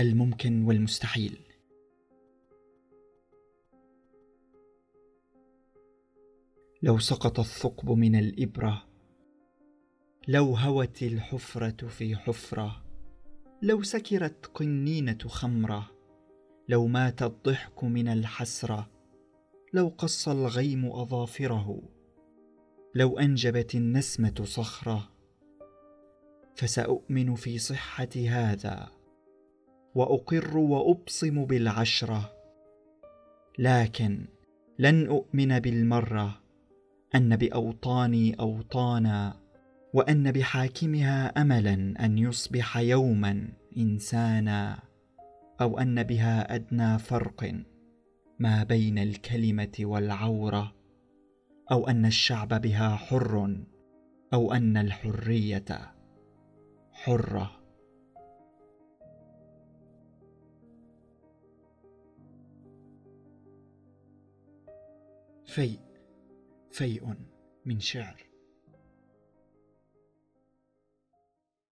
الممكن والمستحيل. لو سقط الثقب من الإبرة لو هوت الحفرة في حفرة لو سكرت قنينة خمرة لو مات الضحك من الحسرة لو قص الغيم أظافره لو أنجبت النسمة صخرة فسأؤمن في صحة هذا. وأقر وأبصم بالعشرة. لكن لن أؤمن بالمرة أن بأوطاني أوطانا وأن بحاكمها أملا أن يصبح يوما إنسانا أو أن بها أدنى فرق ما بين الكلمة والعورة أو أن الشعب بها حر أو أن الحرية حرة. فيء فيء من شعر.